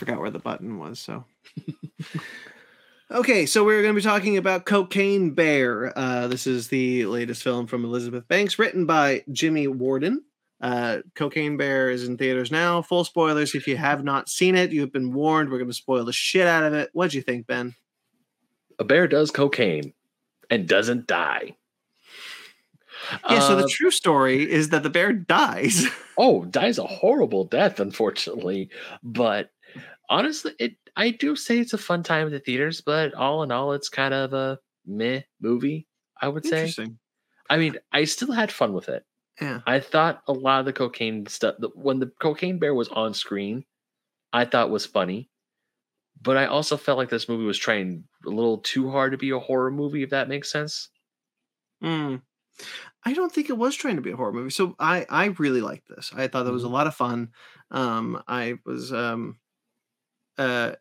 forgot where the button was. So. okay, so we're going to be talking about Cocaine Bear. Uh, this is the latest film from Elizabeth Banks, written by Jimmy Warden. Uh, Cocaine Bear is in theaters now. Full spoilers. If you have not seen it, you have been warned. We're going to spoil the shit out of it. What'd you think, Ben? A bear does cocaine and doesn't die. Yeah, so the Uh, true story is that the bear dies. oh, dies a horrible death, unfortunately. But honestly, it I do say it's a fun time at the theaters, but all in all, it's kind of a meh movie. I would say. Interesting. I mean, I still had fun with it. Yeah. I thought a lot of the cocaine stuff the- when the cocaine bear was on screen, I thought was funny. But I also felt like this movie was trying a little too hard to be a horror movie, if that makes sense. Mm. I don't think it was trying to be a horror movie. So I I really liked this. I thought it was a lot of fun. Um, I was um, uh,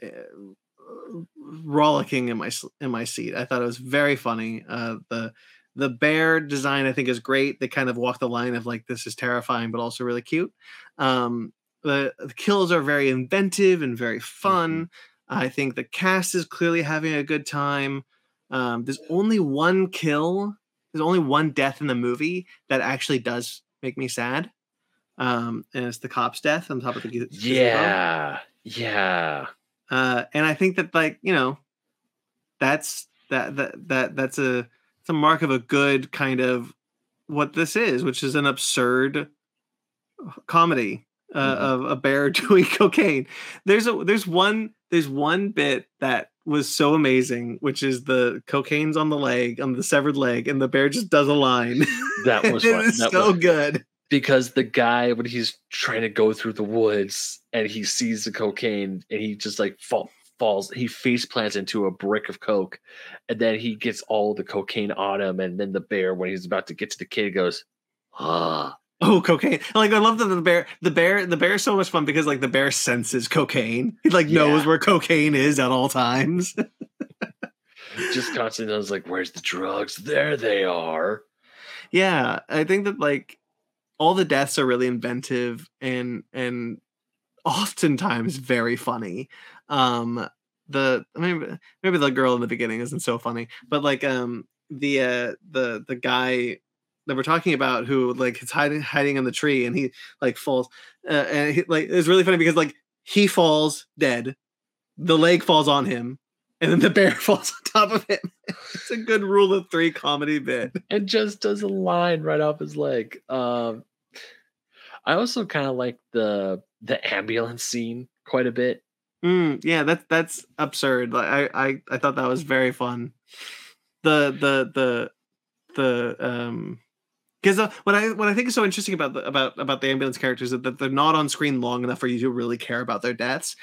rollicking in my in my seat. I thought it was very funny. Uh, the the bear design I think is great. They kind of walk the line of like this is terrifying but also really cute. Um, the, the kills are very inventive and very fun. I think the cast is clearly having a good time. Um, there's only one kill. There's only one death in the movie that actually does make me sad. Um, and it's the cop's death on top of the. Yeah. Yeah. Uh, and I think that like you know, that's that that that that's a it's a mark of a good kind of what this is, which is an absurd comedy uh, Mhm. of a bear doing cocaine. There's a there's one there's one bit that was so amazing, which is the cocaine's on the leg on the severed leg, and the bear just does a line. That was it. That so was- good. because the guy when he's trying to go through the woods and he sees the cocaine and he just like fall, falls he face plants into a brick of coke and then he gets all the cocaine on him and then the bear when he's about to get to the kid goes ah Oh, cocaine! Like I love that the bear, the bear, the bear is so much fun because like the bear senses cocaine. He like knows where cocaine is at all times. just constantly knows like where's the drugs there they are yeah, I think that like all the deaths are really inventive and and oftentimes very funny. Um, the maybe maybe the girl in the beginning isn't so funny, but like um the uh the the guy that we're talking about who like is hiding hiding in the tree and he like falls uh, and he, like it's really funny because like he falls dead, the leg falls on him, and then the bear falls on top of him. it's a good rule of three comedy bit. and just does a line right off his leg um i also kind of like the the ambulance scene quite a bit Mm, yeah, that's that's absurd. Like I, I I thought that was very fun. The the the the um because uh, what I what I think is so interesting about the about about the ambulance characters is that they're not on screen long enough for you to really care about their deaths.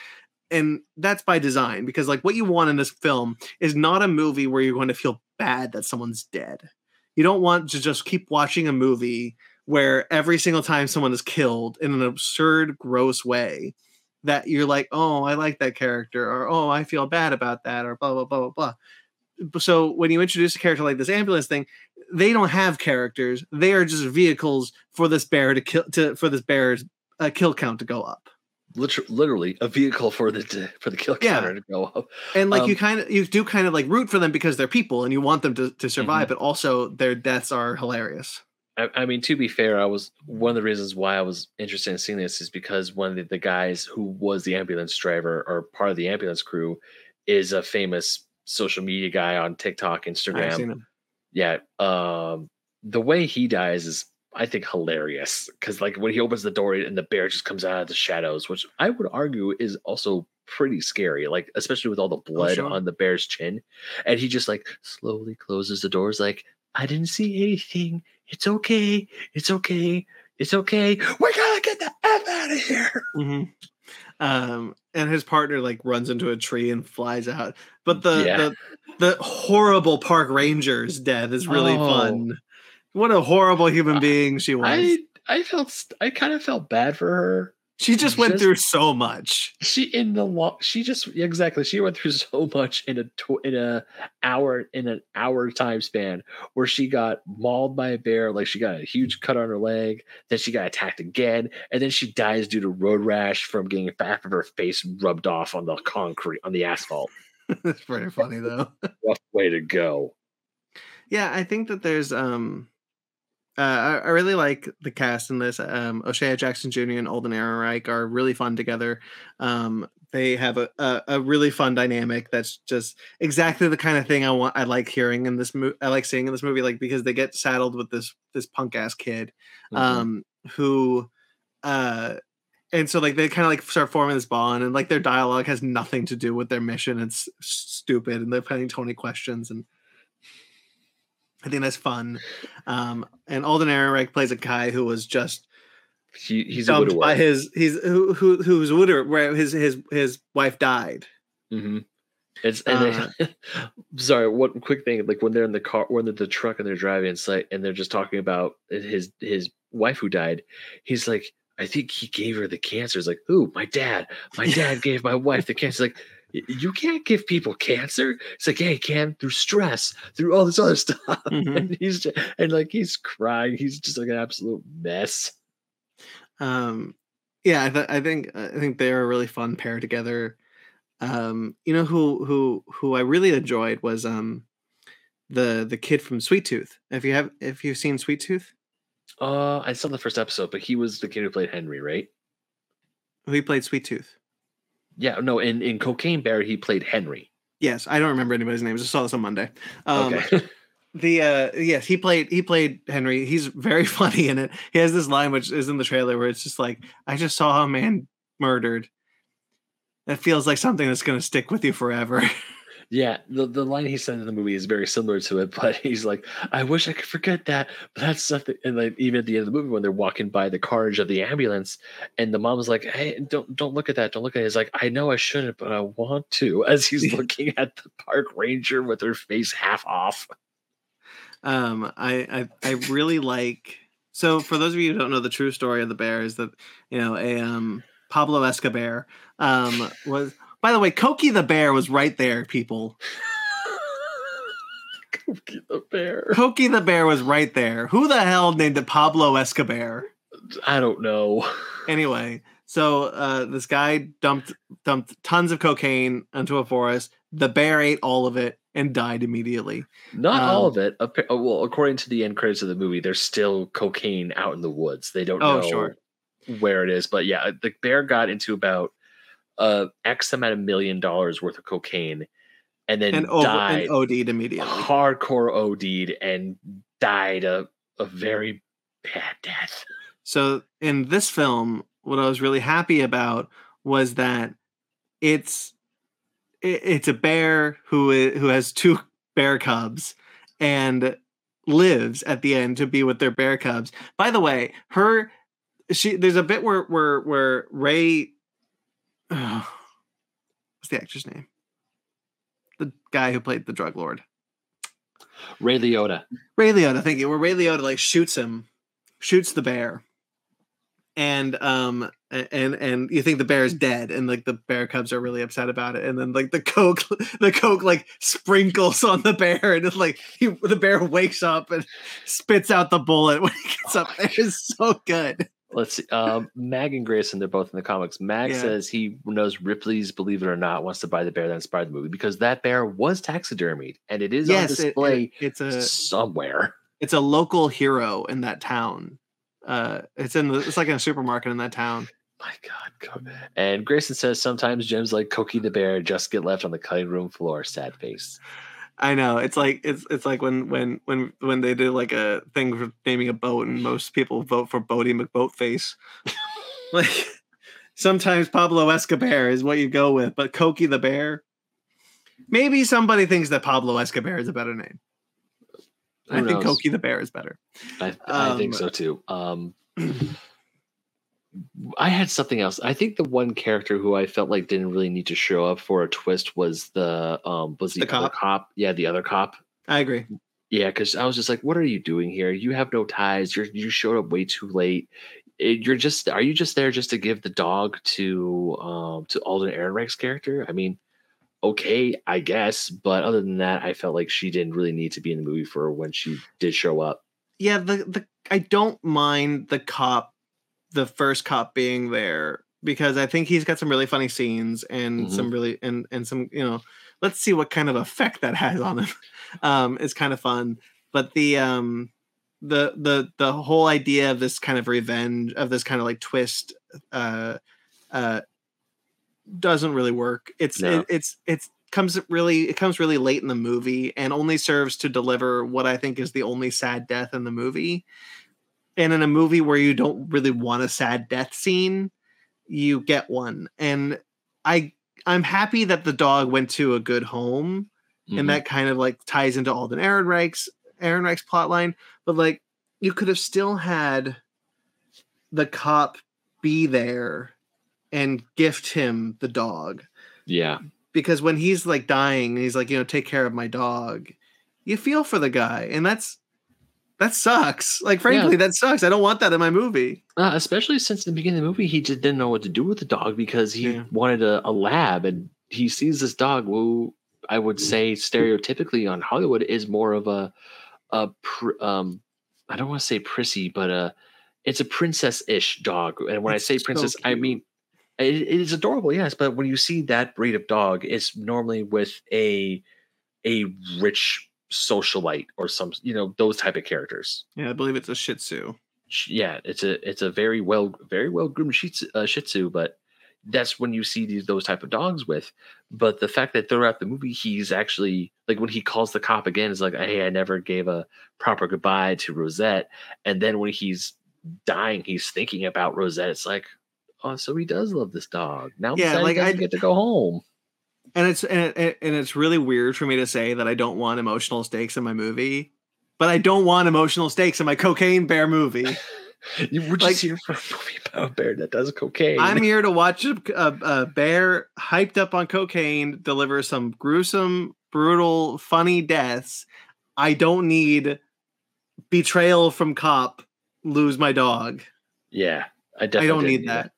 And that's by design because like what you want in this film is not a movie where you're going to feel bad that someone's dead. You don't want to just keep watching a movie where every single time someone is killed in an absurd, gross way, that you're like, oh, I like that character, or oh, I feel bad about that, or blah blah blah blah blah. So when you introduce a character like this ambulance thing, they don't have characters; they are just vehicles for this bear to kill to for this bear's uh, kill count to go up. Liter- literally a vehicle for the for the kill Yeah. counter to go up And like Um, you kind of you do kind of like root for them because they're people and you want them to, to survive, but also their deaths are hilarious. I, I mean, to be fair, I was one of the reasons why I was interested in seeing this is because one of the, the guys who was the ambulance driver or part of the ambulance crew is a famous social media guy on TikTok, I've seen Instagram. Yeah, um, the way he dies is, I think, hilarious because like when he opens the door and the bear just comes out of the shadows, which I would argue is also pretty scary. Like especially with all the blood sure. on the bear's chin, and he just like slowly closes the doors, like I didn't see anything. It's okay. It's okay. It's okay. We gotta get the F out of here. Mhm. Um, and his partner like runs into a tree and flies out. But the Yeah. the, the horrible park ranger's death is really Oh. fun. What a horrible human being she was. I I felt I kind of felt bad for her She just went Just- through so much. She in the lo- she just exactly she went through so much in a tw- in a hour in an hour time span where she got mauled by a bear like she got a huge cut on her leg then she got attacked again and then she dies due to road rash from getting half of her face rubbed off on the concrete on the asphalt That's pretty funny though. rough way to go Yeah, I think that there's um uh, I, I really like the cast in this. Um, O'Shea Jackson Jr. and Alden Ehrenreich are really fun together. Um, they have a, a a really fun dynamic that's just exactly the kind of thing I want. I like hearing in this movie. I like seeing in this movie, like because they get saddled with this this punk ass kid, Mhm. um, who, uh, and so like they kind of like start forming this bond, and like their dialogue has nothing to do with their mission. It's stupid, and they're playing Tony questions and. I think that's fun. Um, and Alden Ehrenreich plays a guy who was just he, he's dumped widower by his he's who who who's widower where his his his wife died. hmm It's and they, sorry, one quick thing. Like when they're in the car, when they're the truck and they're driving in sight, and they're just talking about his his wife who died. He's like, I think he gave her the cancer. It's like, ooh, my dad, my dad gave my wife the cancer. It's like, "Y- you can't give people cancer. It's like, hey, he can through stress, through all this other stuff. Mhm. And he's just, and like he's crying. He's just like an absolute mess. Um, yeah, I, th- I think I think they're a really fun pair together. Um, you know who who who I really enjoyed was um the the kid from Sweet Tooth. If you have if you've seen Sweet Tooth, Uh, I saw the first episode, but he was the kid who played Henry, right? who played Sweet Tooth. Yeah, no, in in Cocaine Bear, he played Henry. Yes, I don't remember anybody's names. I saw this on Monday. Um, okay. the uh yes he played he played henry he's very funny in it he has this line which is in the trailer where it's just like i just saw a man murdered that feels like something that's going to stick with you forever Yeah, the, the line he said in the movie is very similar to it, but he's like, I wish I could forget that, but that's something. And like even at the end of the movie, when they're walking by the carriage of the ambulance, and the mom's like, Hey, don't don't look at that, don't look at it. He's like, I know I shouldn't, but I want to. As he's looking at the park ranger with her face half off. um I, I i really like so for those of you who don't know the true story of the bear is that you know a um pablo escobar um was by the way cokie the bear was right there people Cookie the bear. cokie the bear was right there who the hell named it pablo eskobear I don't know. anyway so uh this guy dumped dumped tons of cocaine into a forest the bear ate all of it and died immediately Not all Um, of it. Oh, Well, according to the end credits of the movie, there's still cocaine out in the woods. They don't Oh, know sure. where it is, but yeah, the bear got into about uh X amount of million dollars worth of cocaine, and then and over died and od'd immediately hardcore OD'd and died a a very bad death. so in this film what i was really happy about was that it's it, it's a bear who who has two bear cubs and lives at the end to be with their bear cubs by the way her she there's a bit where where where ray what's the actor's name the guy who played the drug lord Ray Liotta. Ray Liotta, thank you. Where Ray Liotta like shoots him, shoots the bear, and um and and you think the bear is dead, and like the bear cubs are really upset about it, and then like the coke, the coke like sprinkles on the bear, and it's like he, the bear wakes up and spits out the bullet when he gets up there. It's so good. Let's see. Um, Mag and Grayson, they're both in the comics. Mag Yeah. says he knows Ripley's Believe It or Not wants to buy the bear that inspired the movie because that bear was taxidermied and it is on yes, it- display it- it's a somewhere. it's a local hero in that town. Uh, it's in the, it's like in a supermarket in that town. My God. go- And Grayson says sometimes gems like Cokie the bear just get left on the cutting room floor. Sad face. I know it's like it's it's like when when when when they do like a thing for naming a boat and most people vote for Boaty McBoatface. like sometimes Pablo Eskobear is what you go with, but Cokie the bear. Maybe somebody thinks that Pablo Eskobear is a better name. I Who think knows? Cokie the bear is better. I, I think Um, so too. Um, I had something else. I think the one character who I felt like didn't really need to show up for a twist was the um was the, The other cop? cop. Yeah, the other cop. I agree. Yeah, because I was just like, "What are you doing here? You have no ties. You're you showed up way too late. it, you're just are you just there just to give the dog to um to Alden Ehrenreich's character? I mean, okay, I guess, but other than that, I felt like she didn't really need to be in the movie for when she did show up. Yeah, the the I don't mind the cop, the first cop being there because I think he's got some really funny scenes and Mhm. some really and and some you know let's see what kind of effect that has on him. Um, it's kind of fun, but the um the the the whole idea of this kind of revenge of this kind of like twist uh uh doesn't really work. It's No. it, it's it's comes really it comes really late in the movie and only serves to deliver what I think is the only sad death in the movie. And in a movie where you don't really want a sad death scene, you get one. And I I'm happy that the dog went to a good home Mhm. and that kind of like ties into Alden Ehrenreich's Ehrenreich's plotline. But like, you could have still had the cop be there and gift him the dog yeah, because when he's like dying and he's like, you know, take care of my dog, you feel for the guy, and that's that sucks. Like, frankly, that sucks. I don't want that in my movie. uh, especially since the beginning of the movie, he just didn't know what to do with the dog because he Yeah. wanted a, a lab, and he sees this dog who I would say stereotypically on Hollywood is more of a a pr- um I don't want to say prissy, but uh it's a princess ish dog, and when It's I say so princess, I mean it, it is adorable, yes. But when you see that breed of dog, it's normally with a a rich socialite or some you know those type of characters. Yeah, I believe it's a Shih Tzu. Yeah, it's a it's a very well very well groomed Shih Tzu, uh, Shih Tzu, but that's when you see these those type of dogs with. But the fact that throughout the movie he's actually like when he calls the cop again, is like, hey, I never gave a proper goodbye to Rosette, and then when he's dying, he's thinking about Rosette. It's like, oh, so he does love this dog. Now, Yeah, like, I- get to go home. And it's and, it, and it's really weird for me to say that I don't want emotional stakes in my movie, but I don't want emotional stakes in my cocaine bear movie. You We're just like- here for a movie about a bear that does cocaine. I'm here to watch a, a, a bear hyped up on cocaine deliver some gruesome, brutal, funny deaths. I don't need betrayal from cop lose my dog. Yeah, I I definitely don't need that.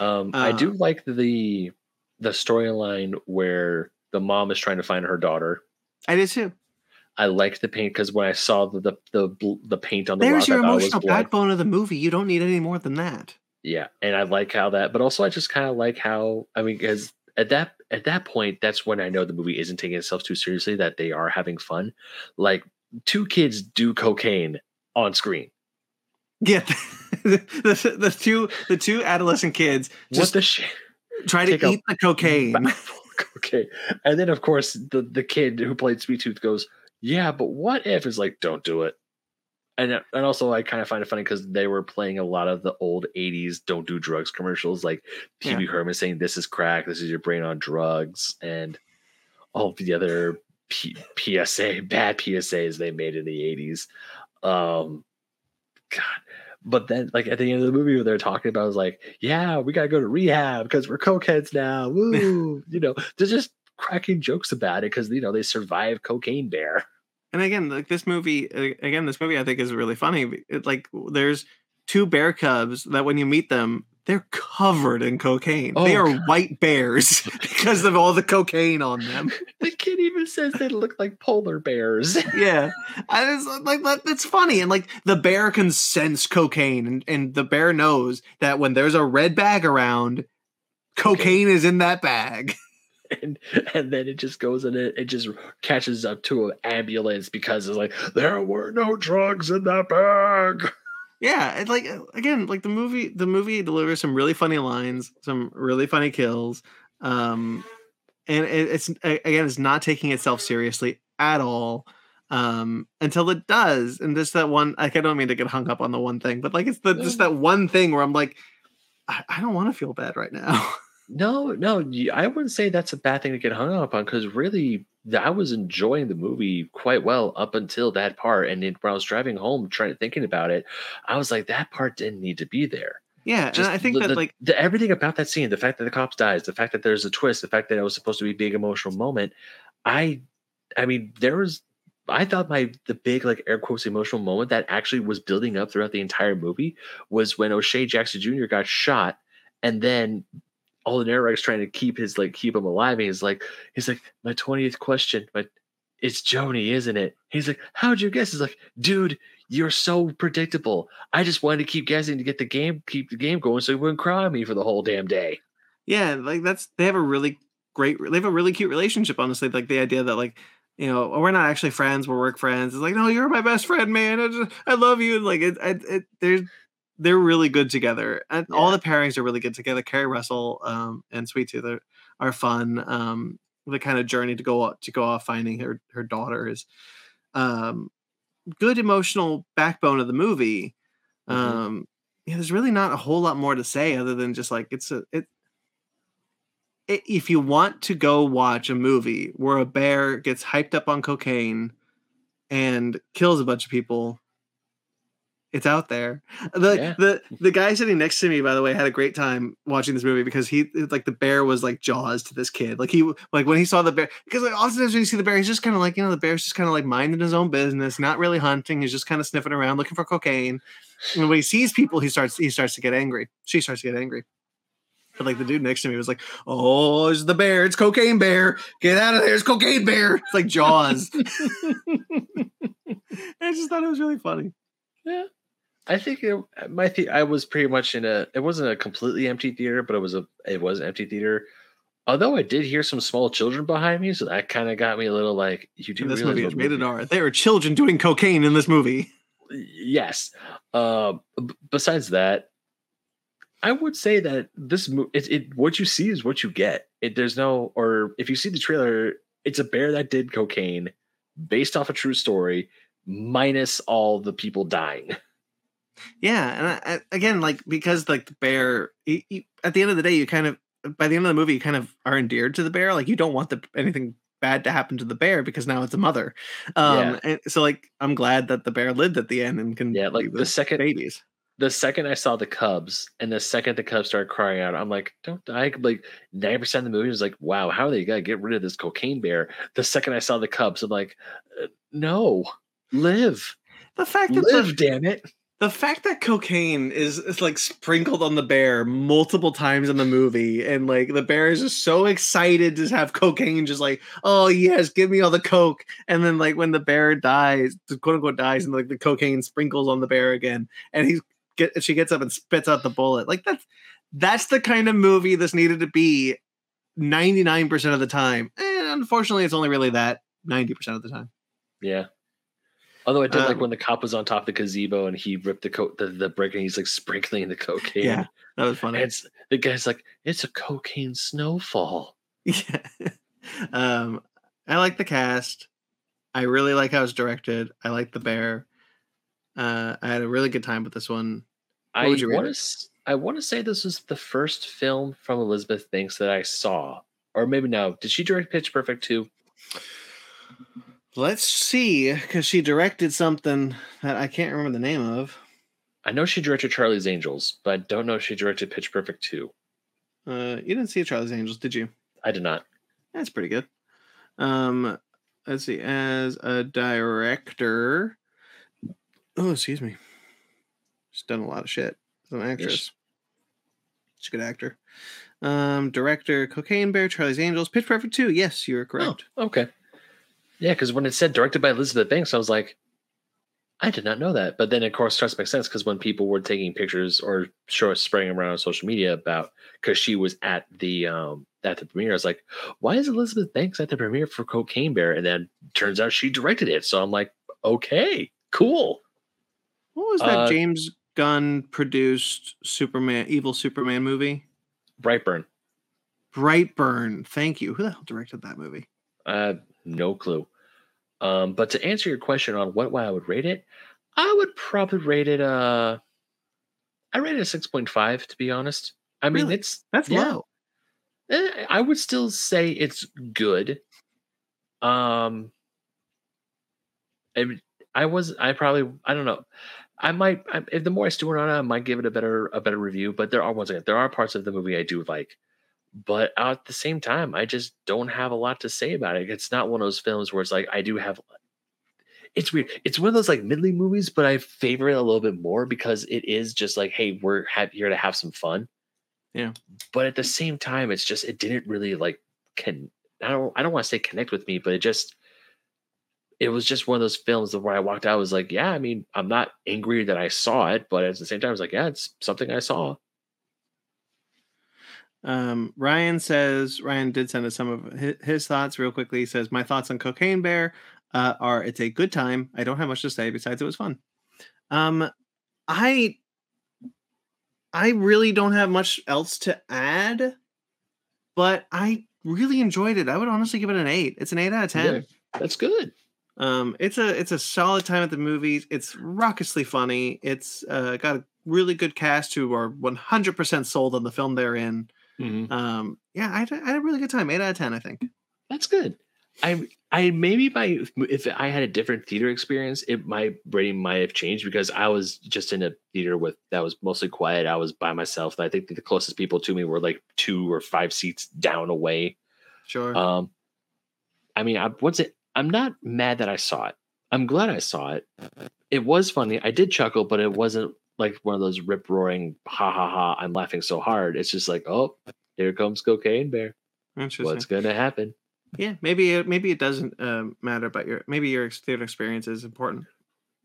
Um, I do Uh, like the the storyline where the mom is trying to find her daughter. I did too. I liked the paint because when I saw the the the, the paint on the There's rock, your I thought was emotional backbone of the movie. You don't need any more than that. Yeah, and I like how that, but also I just kind of like how I mean, because at that at that point, that's when I know the movie isn't taking itself too seriously. That they are having fun. Like two kids do cocaine on screen. Yeah, the, the, the two the two adolescent kids What just the shit? Try to eat the cocaine. okay. And then of course the the kid who played Sweet Tooth goes, "Yeah, but what if?" Is like, "Don't do it." And uh, and also I kind of find it funny because they were playing a lot of the old '80s "Don't do drugs" commercials, like Pee Wee Herman saying, "This is crack. This is your brain on drugs," and all the other P- PSA bad PSAs they made in the '80s. Um, God. But then, like at the end of the movie, when they're talking about, is like, yeah, we gotta go to rehab because we're cokeheads now. Woo! you know, they're just cracking jokes about it because you know they survived cocaine bear. and again like this movie again this movie i think is really funny it, like there's two bear cubs that when you meet them they're covered in cocaine they Oh, are God. white bears because of all the cocaine on them The kid even says they look like polar bears. yeah I just, like that, that's funny and like the bear can sense cocaine and, and the bear knows that when there's a red bag around cocaine is in that bag and and then it just goes and it, it just catches up to an ambulance because it's like there were no drugs in that bag. yeah it's like again like the movie the movie delivers some really funny lines some really funny kills um and it's again it's not taking itself seriously at all um until it does and just that one like i don't mean to get hung up on the one thing but like it's the just that one thing where i'm like i, I don't want to feel bad right now No, no, I wouldn't say that's a bad thing to get hung up on because really, I was enjoying the movie quite well up until that part. And then when I was driving home, trying thinking about it, I was like, that part didn't need to be there. Yeah and i think the, that the- like the, everything about that scene, the fact that the cops dies, the fact that there's a twist, the fact that it was supposed to be a big emotional moment. I, I mean, there was I thought my the big like air quotes emotional moment that actually was building up throughout the entire movie was when O'Shea Jackson Jr. got shot, and then all the narrator's trying to keep his like keep him alive. And he's like, he's like, my twentieth question, but it's Joni, isn't it? He's like, how'd you guess? He's like, dude, you're so predictable. I just wanted to keep guessing to get the game, keep the game going, so you wouldn't cry on me for the whole damn day. Yeah, like that's they have a really great, they have a really cute relationship. Honestly, like the idea that like you know we're not actually friends, we're work friends. It's like, no, you're my best friend, man. I, just, I love you. And like it, it, it they're they're really good together, and all the pairings are really good together. Keri Russell um, and Sweet Tooth are, are fun. Um, the kind of journey to go out, to go off finding her her daughter is um, good emotional backbone of the movie. Mhm. Um, yeah, there's really not a whole lot more to say other than just like it's a it. i- If you want to go watch a movie where a bear gets hyped up on cocaine and kills a bunch of people, it's out there. The Yeah. the the guy sitting next to me, by the way, had a great time watching this movie because he like the bear was like Jaws to this kid. Like he like when he saw the bear because like oftentimes when you see the bear, he's just kind of like you know the bear's just kind of like minding his own business, not really hunting. He's just kind of sniffing around looking for cocaine. And when he sees people, he starts he starts to get angry. She starts to get angry. But like the dude next to me was like, "Oh, it's the bear! It's cocaine bear! Get out of there! It's cocaine bear!" It's like Jaws. I just thought it was really funny. Yeah. I think it, my the- I was pretty much in a it wasn't a completely empty theater, but it was a it was an empty theater. Although I did hear some small children behind me, so that kind of got me a little like you do this movie is rated R. There are children doing cocaine in this movie. Yes. Uh, b- besides that, I would say that this mo- it, it what you see is what you get. It there's no or if you see the trailer, it's a bear that did cocaine based off a true story, minus all the people dying. Yeah, and I, again, like because like the bear, you, you, at the end of the day, you kind of by the end of the movie, you kind of are endeared to the bear. Like you don't want the anything bad to happen to the bear because now it's a mother. Um, Yeah. and so like I'm glad that the bear lived at the end and can Yeah, like the second babies. the second I saw the Cubs, and the second the Cubs started crying out, I'm like, don't die. Like 90% of the movie was like, wow, how are they gonna get rid of this cocaine bear? The second I saw the Cubs, I'm like, uh, no, live, The fact that live, the, damn it. The fact that cocaine is is like sprinkled on the bear multiple times in the movie, and like the bear is just so excited to have cocaine, just like, oh yes, give me all the coke. And then like when the bear dies, the quote unquote dies, and like the cocaine sprinkles on the bear again, and he get she gets up and spits out the bullet. Like that's that's the kind of movie this needed to be 99% of the time. And unfortunately, it's only really that 90% of the time. Yeah. Although I did like Um, when the cop was on top of the gazebo and he ripped the coat the, the brick and he's like sprinkling the cocaine. Yeah, that was And funny. it's the guy's like, it's a cocaine snowfall. Yeah. um, I like the cast. I really like how it's directed. I like the bear. Uh, I had a really good time with this one. I would you want to. I want to say this was the first film from Elizabeth Banks that I saw. Or maybe no. Did she direct Pitch Perfect too? Let's see, because she directed something that I can't remember the name of. I know she directed Charlie's Angels, but I don't know if she directed Pitch Perfect 2. Uh, you didn't see Charlie's Angels, did you? I did not. That's pretty good. Um, let's see. As a director, oh, excuse me, she's done a lot of shit. As an actress, she's a good actor. Um, director, Cocaine Bear, Charlie's Angels, Pitch Perfect two. Yes, you are correct. Oh, okay. Yeah, because when it said directed by Elizabeth Banks, I was like, I did not know that. But then, of course, starts to make sense because when people were taking pictures or show spraying around on social media about because she was at the um at the premiere, I was like, why is Elizabeth Banks at the premiere for Cocaine Bear? And then turns out she directed it. So I'm like, okay, cool. What was that Uh, James Gunn produced Superman, evil Superman movie? Brightburn. Brightburn. Thank you. Who the hell directed that movie? Uh, no clue. Um, but to answer your question on what why I would rate it, I would probably rate it. Uh, I rate it a six point five. To be honest, I mean Really? it's That's yeah, low. eh, I would still say it's good. Um, I, I was I probably I don't know. I might I, if the more I stew on it, I might give it a better a better review. But there are once again there are parts of the movie I do like, but at the same time I just don't have a lot to say about it. It's not one of those films where it's like I do have. it's weird. It's one of those like middling movies, but I favor it a little bit more because it is just like, hey, we're here to have some fun. Yeah. But at the same time, it's just it didn't really like can I don't I don't want to say connect with me, but it just it was just one of those films that where I walked out I was like, yeah, I mean, I'm not angry that I saw it, but at the same time, I was like, yeah, it's something I saw. Um, Ryan says Ryan did send us some of his, thoughts real quickly. He says my thoughts on Cocaine Bear uh, are it's a good time. I don't have much to say besides it was fun. Um, I I really don't have much else to add, but I really enjoyed it. I would honestly give it an eight. It's an eight out of ten. Yeah, that's good. Um, it's a it's a solid time at the movies. It's raucously funny. It's uh, got a really good cast who are one hundred percent sold on the film they're in. Mhm. Um, yeah, I had, I had a really good time. Eight out of ten, I think. That's good. I I maybe my if I had a different theater experience, it my rating might have changed because I was just in a theater with that was mostly quiet. I was by myself, I think the closest people to me were like two or five seats down away. Sure. Um, I mean, I once it, I'm not mad that I saw it. I'm glad I saw it. It was funny. I did chuckle, but it wasn't like one of those rip roaring ha ha ha. I'm laughing so hard. It's just like, oh, here comes cocaine bear. Interesting. What's gonna happen? Yeah, maybe it, maybe it doesn't um, matter, but your maybe your theater experience is important.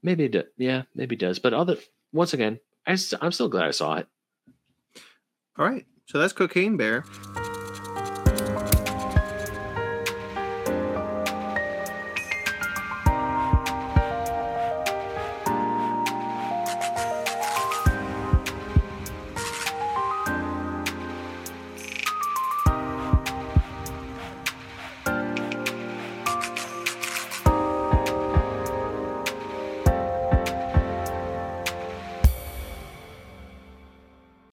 Maybe it. Do, yeah, maybe it does. But other once again, I, am still glad I saw it. All right, so that's Cocaine Bear.